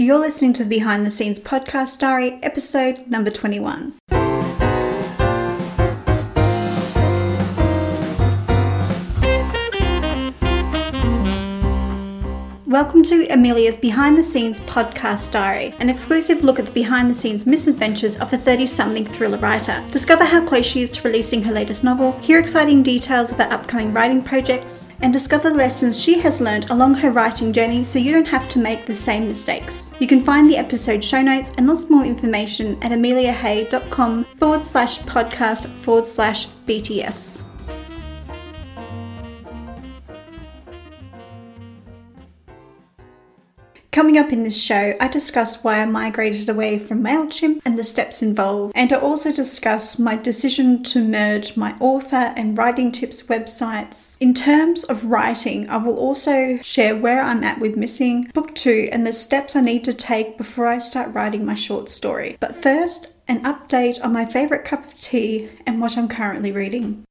You're listening to the Behind the Scenes Podcast Diary, episode number 21. Welcome to Amelia's Behind the Scenes podcast diary, an exclusive look at the behind the scenes misadventures of a 30 something thriller writer. Discover how close she is to releasing her latest novel, hear exciting details about upcoming writing projects, and discover the lessons she has learned along her writing journey so you don't have to make the same mistakes. You can find the episode show notes and lots more information at ameliahay.com forward slash podcast forward slash BTS. Coming up in this show, I discuss why I migrated away from MailChimp and the steps involved, and I also discuss my decision to merge my author and writing tips websites. In terms of writing, I will also share where I'm at with Missing, Book 2, and the steps I need to take before I start writing my short story. But first, an update on my favourite cup of tea and what I'm currently reading.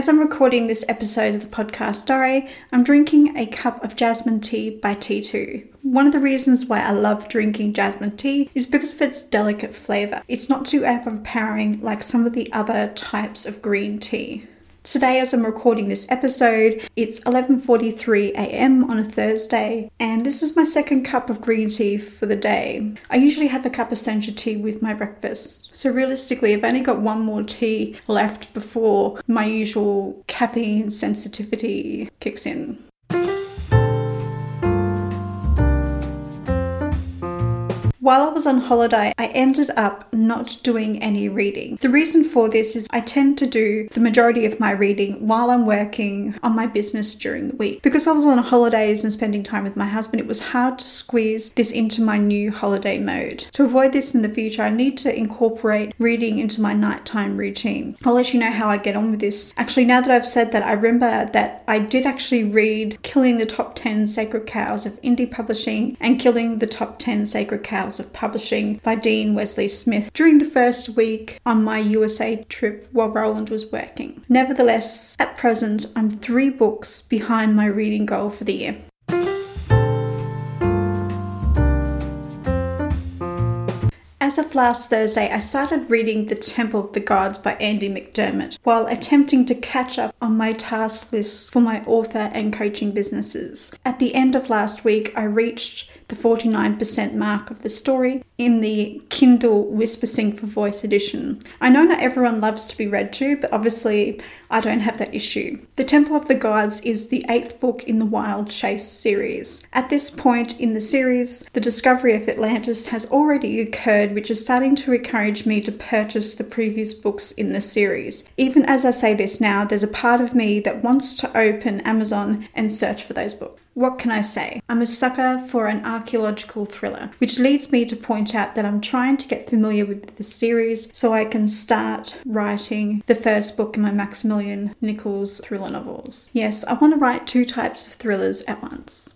As I'm recording this episode of the podcast diary, I'm drinking a cup of jasmine tea by T2. One of the reasons why I love drinking jasmine tea is because of its delicate flavour. It's not too overpowering like some of the other types of green tea. Today as I'm recording this episode, it's 11:43 a.m. on a Thursday, and this is my second cup of green tea for the day. I usually have a cup of sencha tea with my breakfast. So realistically, I've only got one more tea left before my usual caffeine sensitivity kicks in. While I was on holiday, I ended up not doing any reading. The reason for this is I tend to do the majority of my reading while I'm working on my business during the week. Because I was on holidays and spending time with my husband, it was hard to squeeze this into my new holiday mode. To avoid this in the future, I need to incorporate reading into my nighttime routine. I'll let you know how I get on with this. Actually, now that I've said that, I remember that I did actually read Killing the Top 10 Sacred Cows of Indie Publishing and Killing the Top 10 Sacred Cows of Publishing by Dean Wesley Smith during the first week on my USA trip while Roland was working. Nevertheless, at present, I'm three books behind my reading goal for the year. As of last Thursday, I started reading The Temple of the Gods by Andy McDermott while attempting to catch up on my task list for my author and coaching businesses. At the end of last week, I reached the 49% mark of the story in the Kindle Whispersync for Voice edition. I know not everyone loves to be read to, but obviously I don't have that issue. The Temple of the Gods is the eighth book in the Wilde Chase series. At this point in the series, the discovery of Atlantis has already occurred, which is starting to encourage me to purchase the previous books in the series. Even as I say this now, there's a part of me that wants to open Amazon and search for those books. What can I say? I'm a sucker for an archaeological thriller, which leads me to point out that I'm trying to get familiar with the series so I can start writing the first book in my Maximilian Nichols thriller novels. Yes, I want to write two types of thrillers at once.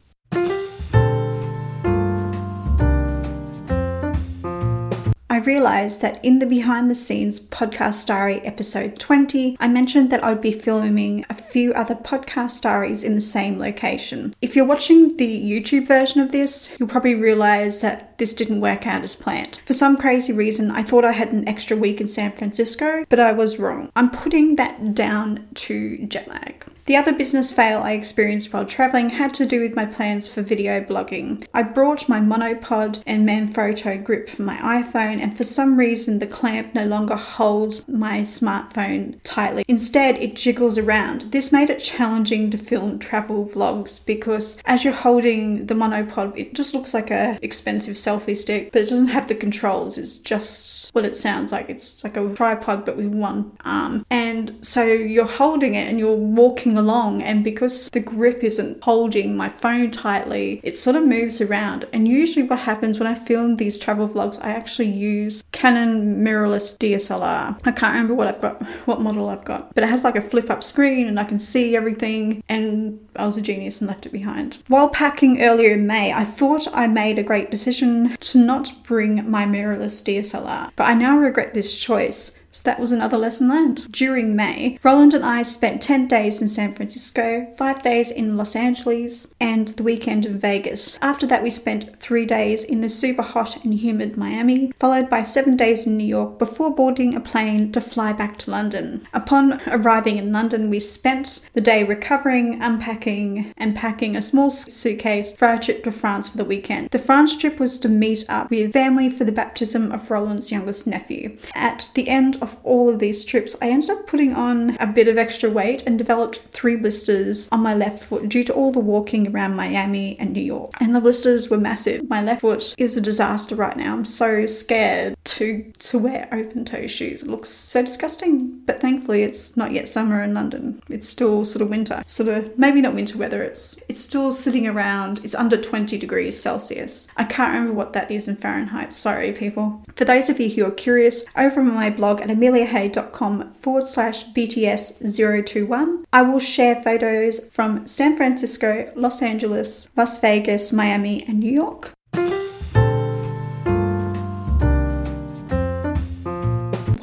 I realised that in the behind the scenes podcast diary episode 20, I mentioned that I'd be filming a few other podcast diaries in the same location. If you're watching the YouTube version of this, you'll probably realise that this didn't work out as planned. For some crazy reason, I thought I had an extra week in San Francisco, but I was wrong. I'm putting that down to jet lag. The other business fail I experienced while traveling had to do with my plans for video blogging. I brought my monopod and Manfrotto grip for my iPhone, and for some reason, the clamp no longer holds my smartphone tightly. Instead, it jiggles around. This made it challenging to film travel vlogs because as you're holding the monopod, it just looks like a expensive selfie stick, but it doesn't have the controls. It's just what it sounds like. It's like a tripod but with one arm. And so you're holding it and you're walking along and because the grip isn't holding my phone tightly, it sort of moves around. And usually what happens when I film these travel vlogs, I actually use Canon mirrorless DSLR. I can't remember what I've got, what model I've got, but it has like a flip up screen and I can see everything and I was a genius and left it behind. While packing earlier in May, I thought I made a great decision to not bring my mirrorless DSLR, but I now regret this choice. So that was another lesson learned. During May, Roland and I spent 10 days in San Francisco, 5 days in Los Angeles, and the weekend in Vegas. After that, we spent 3 days in the super hot and humid Miami, followed by 7 days in New York before boarding a plane to fly back to London. Upon arriving in London, we spent the day recovering, unpacking, and packing a small suitcase for our trip to France for the weekend. The France trip was to meet up with family for the baptism of Roland's youngest nephew. At the end of all of these trips, I ended up putting on a bit of extra weight and developed three blisters on my left foot due to all the walking around Miami and New York. And the blisters were massive. My left foot is a disaster right now. I'm so scared to to wear open toe shoes. It looks so disgusting. But thankfully it's not yet summer in London. It's still sort of winter. Sort of maybe not winter weather. It's it's still sitting around it's under 20 degrees Celsius. I can't remember what that is in Fahrenheit. Sorry people. For those of you who are curious, over on my blog at ameliahay.com forward slash BTS021, I will share photos from San Francisco, Los Angeles, Las Vegas, Miami, and New York.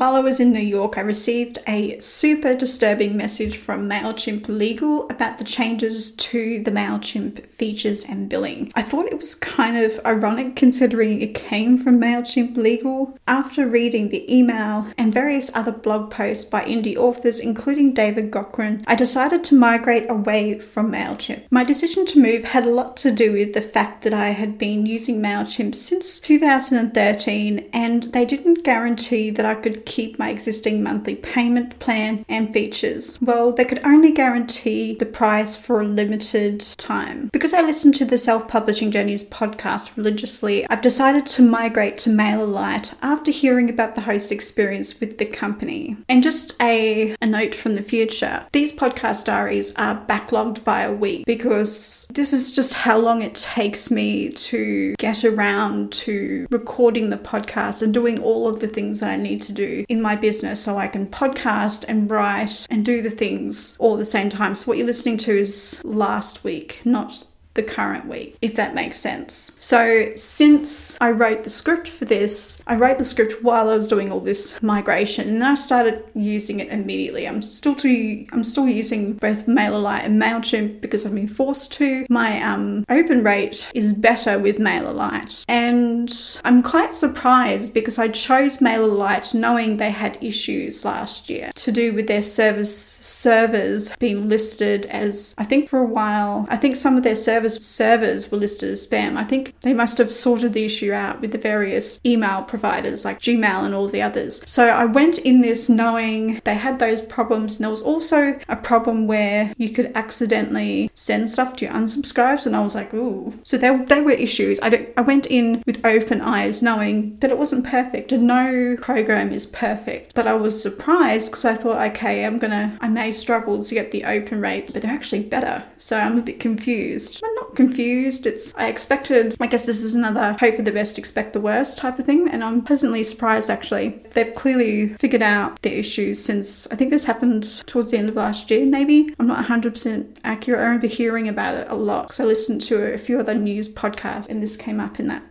While I was in New York, I received a super disturbing message from MailChimp Legal about the changes to the MailChimp features and billing. I thought it was kind of ironic considering it came from MailChimp Legal. After reading the email and various other blog posts by indie authors, including David Gaughran, I decided to migrate away from MailChimp. My decision to move had a lot to do with the fact that I had been using MailChimp since 2013 and they didn't guarantee that I could keep my existing monthly payment plan and features? Well, they could only guarantee the price for a limited time. Because I listen to the Self Publishing Journeys podcast religiously, I've decided to migrate to MailerLite after hearing about the host experience with the company. And just a, a note from the future these podcast diaries are backlogged by a week because this is just how long it takes me to get around to recording the podcast and doing all of the things that I need to in my business so I can podcast and write and do the things all at the same time. So, what you're listening to is last week, not the current week, if that makes sense. So, since I wrote the script for this, I wrote the script while I was doing all this migration, and I started using it immediately. I'm still to I'm still using both MailerLite and Mailchimp because I've been forced to. My um, open rate is better with MailerLite, and I'm quite surprised because I chose MailerLite knowing they had issues last year to do with their service servers being listed as I think for a while. I think some of their servers service servers were listed as spam. I think they must have sorted the issue out with the various email providers like Gmail and all the others. So I went in this knowing they had those problems, and there was also a problem where you could accidentally send stuff to your unsubscribes, and I was like, ooh. So there, they were issues. I, I went in with open eyes knowing that it wasn't perfect, and no program is perfect. But I was surprised because I thought, okay, I'm gonna, I may struggle to get the open rate, but they're actually better. So I'm a bit confused. Not confused. It's I expected. I guess this is another hope for the best, expect the worst type of thing, and I'm pleasantly surprised actually. They've clearly figured out the issues since I think this happened towards the end of last year. Maybe I'm not 100% accurate. I remember hearing about it a lot because I listened to a few other news podcasts, and this came up in that.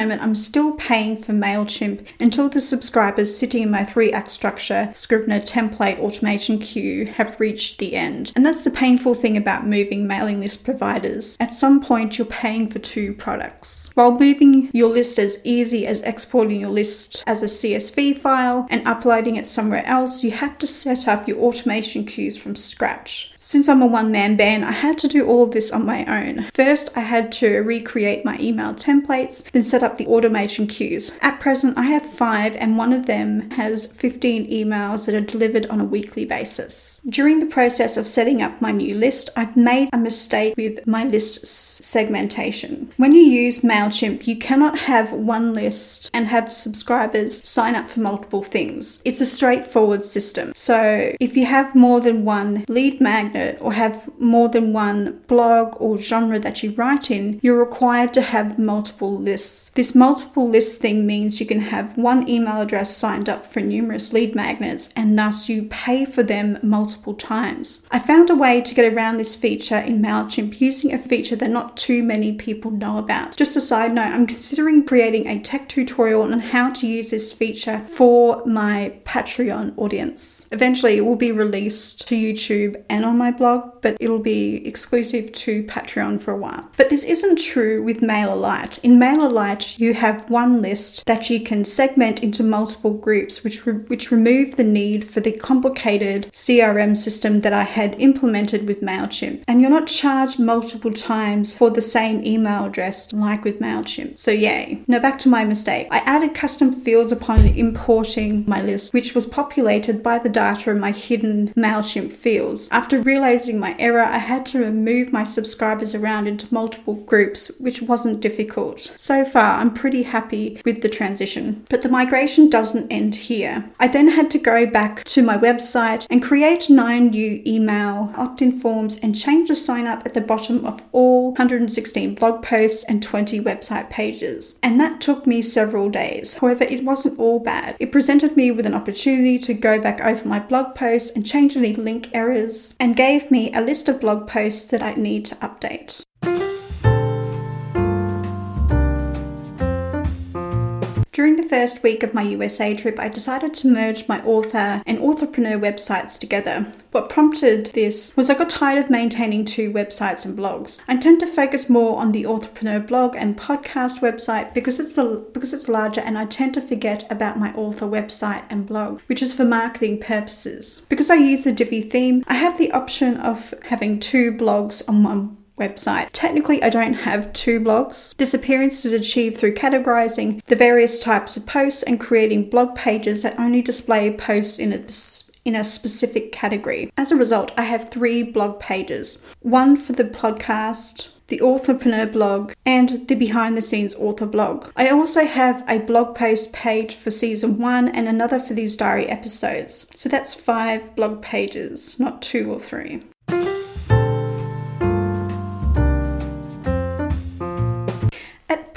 Moment, I'm still paying for MailChimp until the subscribers sitting in my three act structure Scrivener template automation queue have reached the end. And that's the painful thing about moving mailing list providers. At some point, you're paying for two products. While moving your list as easy as exporting your list as a CSV file and uploading it somewhere else, you have to set up your automation queues from scratch. Since I'm a one man band, I had to do all of this on my own. First, I had to recreate my email templates, then set set up the automation queues. At present, I have five, and one of them has 15 emails that are delivered on a weekly basis. During the process of setting up my new list, I've made a mistake with my list segmentation. When you use MailChimp, you cannot have one list and have subscribers sign up for multiple things. It's a straightforward system. So if you have more than one lead magnet or have more than one blog or genre that you write in, you're required to have multiple lists This multiple list thing means you can have one email address signed up for numerous lead magnets and thus you pay for them multiple times. I found a way to get around this feature in MailChimp using a feature that not too many people know about. Just a side note, I'm considering creating a tech tutorial on how to use this feature for my Patreon audience. Eventually, it will be released to YouTube and on my blog, but it'll be exclusive to Patreon for a while. But this isn't true with MailerLite. In MailerLite, you have one list that you can segment into multiple groups, which, re- which remove the need for the complicated CRM system that I had implemented with MailChimp. And you're not charged multiple times for the same email address like with MailChimp. So, yay. Now, back to my mistake. I added custom fields upon importing my list, which was populated by the data in my hidden MailChimp fields. After realizing my error, I had to move my subscribers around into multiple groups, which wasn't difficult. So far, I'm pretty happy with the transition. But the migration doesn't end here. I then had to go back to my website and create nine new email opt in forms and change the sign up at the bottom of all 116 blog posts and 20 website pages. And that took me several days. However, it wasn't all bad. It presented me with an opportunity to go back over my blog posts and change any link errors and gave me a list of blog posts that I need to update. During the first week of my USA trip, I decided to merge my author and authorpreneur websites together. What prompted this was I got tired of maintaining two websites and blogs. I tend to focus more on the authorpreneur blog and podcast website because it's a, because it's larger and I tend to forget about my author website and blog, which is for marketing purposes. Because I use the Divi theme, I have the option of having two blogs on one website. Technically, I don't have two blogs. This appearance is achieved through categorizing the various types of posts and creating blog pages that only display posts in a in a specific category. As a result, I have three blog pages one for the podcast, the Authorpreneur blog, and the behind the scenes author blog. I also have a blog post page for season one and another for these diary episodes. So that's five blog pages, not two or three.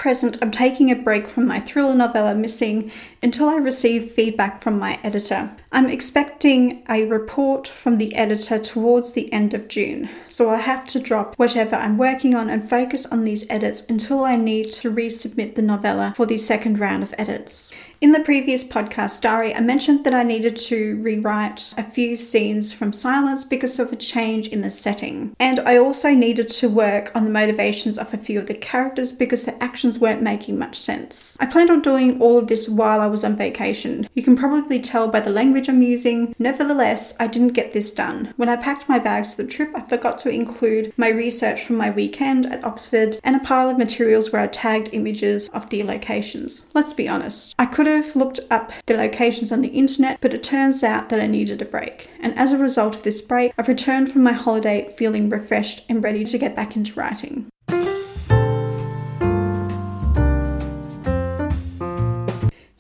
Present, I'm taking a break from my thriller novella Missing until I receive feedback from my editor. I'm expecting a report from the editor towards the end of June, so I'll have to drop whatever I'm working on and focus on these edits until I need to resubmit the novella for the second round of edits. In the previous podcast diary, I mentioned that I needed to rewrite a few scenes from silence because of a change in the setting. And I also needed to work on the motivations of a few of the characters because their actions weren't making much sense. I planned on doing all of this while I was on vacation. You can probably tell by the language I'm using. Nevertheless, I didn't get this done. When I packed my bags for the trip, I forgot to include my research from my weekend at Oxford and a pile of materials where I tagged images of the locations. Let's be honest, I could have have looked up the locations on the internet, but it turns out that I needed a break. And as a result of this break, I've returned from my holiday feeling refreshed and ready to get back into writing.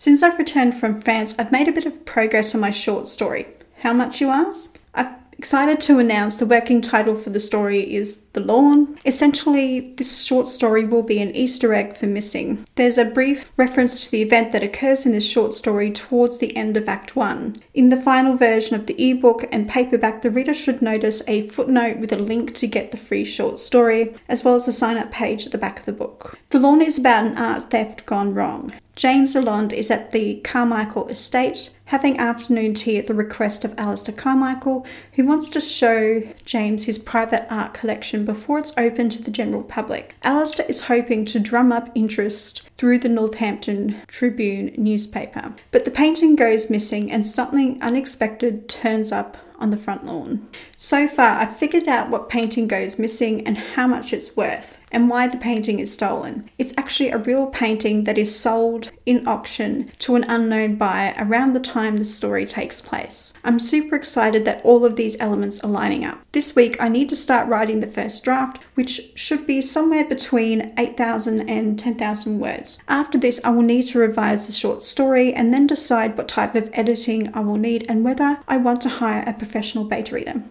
Since I've returned from France, I've made a bit of progress on my short story. How much, you ask? I'm Excited to announce the working title for the story is The Lawn. Essentially, this short story will be an Easter egg for missing. There's a brief reference to the event that occurs in this short story towards the end of Act 1. In the final version of the ebook and paperback, the reader should notice a footnote with a link to get the free short story, as well as a sign up page at the back of the book. The Lawn is about an art theft gone wrong. James Lalonde is at the Carmichael estate having afternoon tea at the request of Alistair Carmichael, who wants to show James his private art collection before it's open to the general public. Alistair is hoping to drum up interest through the Northampton Tribune newspaper. But the painting goes missing and something unexpected turns up on the front lawn. So far, I've figured out what painting goes missing and how much it's worth, and why the painting is stolen. It's actually a real painting that is sold in auction to an unknown buyer around the time the story takes place. I'm super excited that all of these elements are lining up. This week, I need to start writing the first draft, which should be somewhere between 8,000 and 10,000 words. After this, I will need to revise the short story and then decide what type of editing I will need and whether I want to hire a professional beta reader.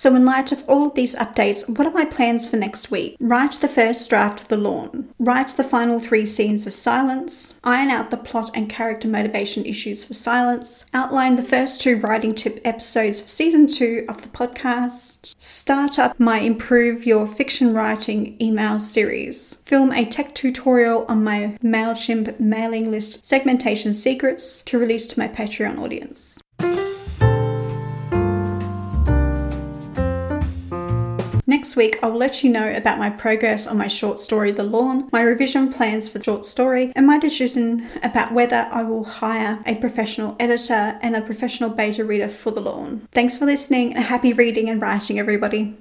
So, in light of all of these updates, what are my plans for next week? Write the first draft of The Lawn, write the final three scenes of Silence, iron out the plot and character motivation issues for Silence, outline the first two writing tip episodes for season two of the podcast, start up my Improve Your Fiction Writing email series, film a tech tutorial on my MailChimp mailing list segmentation secrets to release to my Patreon audience. Next week, I will let you know about my progress on my short story, The Lawn, my revision plans for the short story, and my decision about whether I will hire a professional editor and a professional beta reader for The Lawn. Thanks for listening and happy reading and writing, everybody.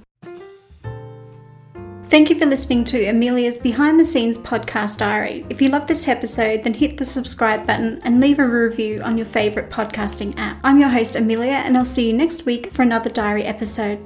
Thank you for listening to Amelia's Behind the Scenes podcast diary. If you love this episode, then hit the subscribe button and leave a review on your favourite podcasting app. I'm your host, Amelia, and I'll see you next week for another diary episode.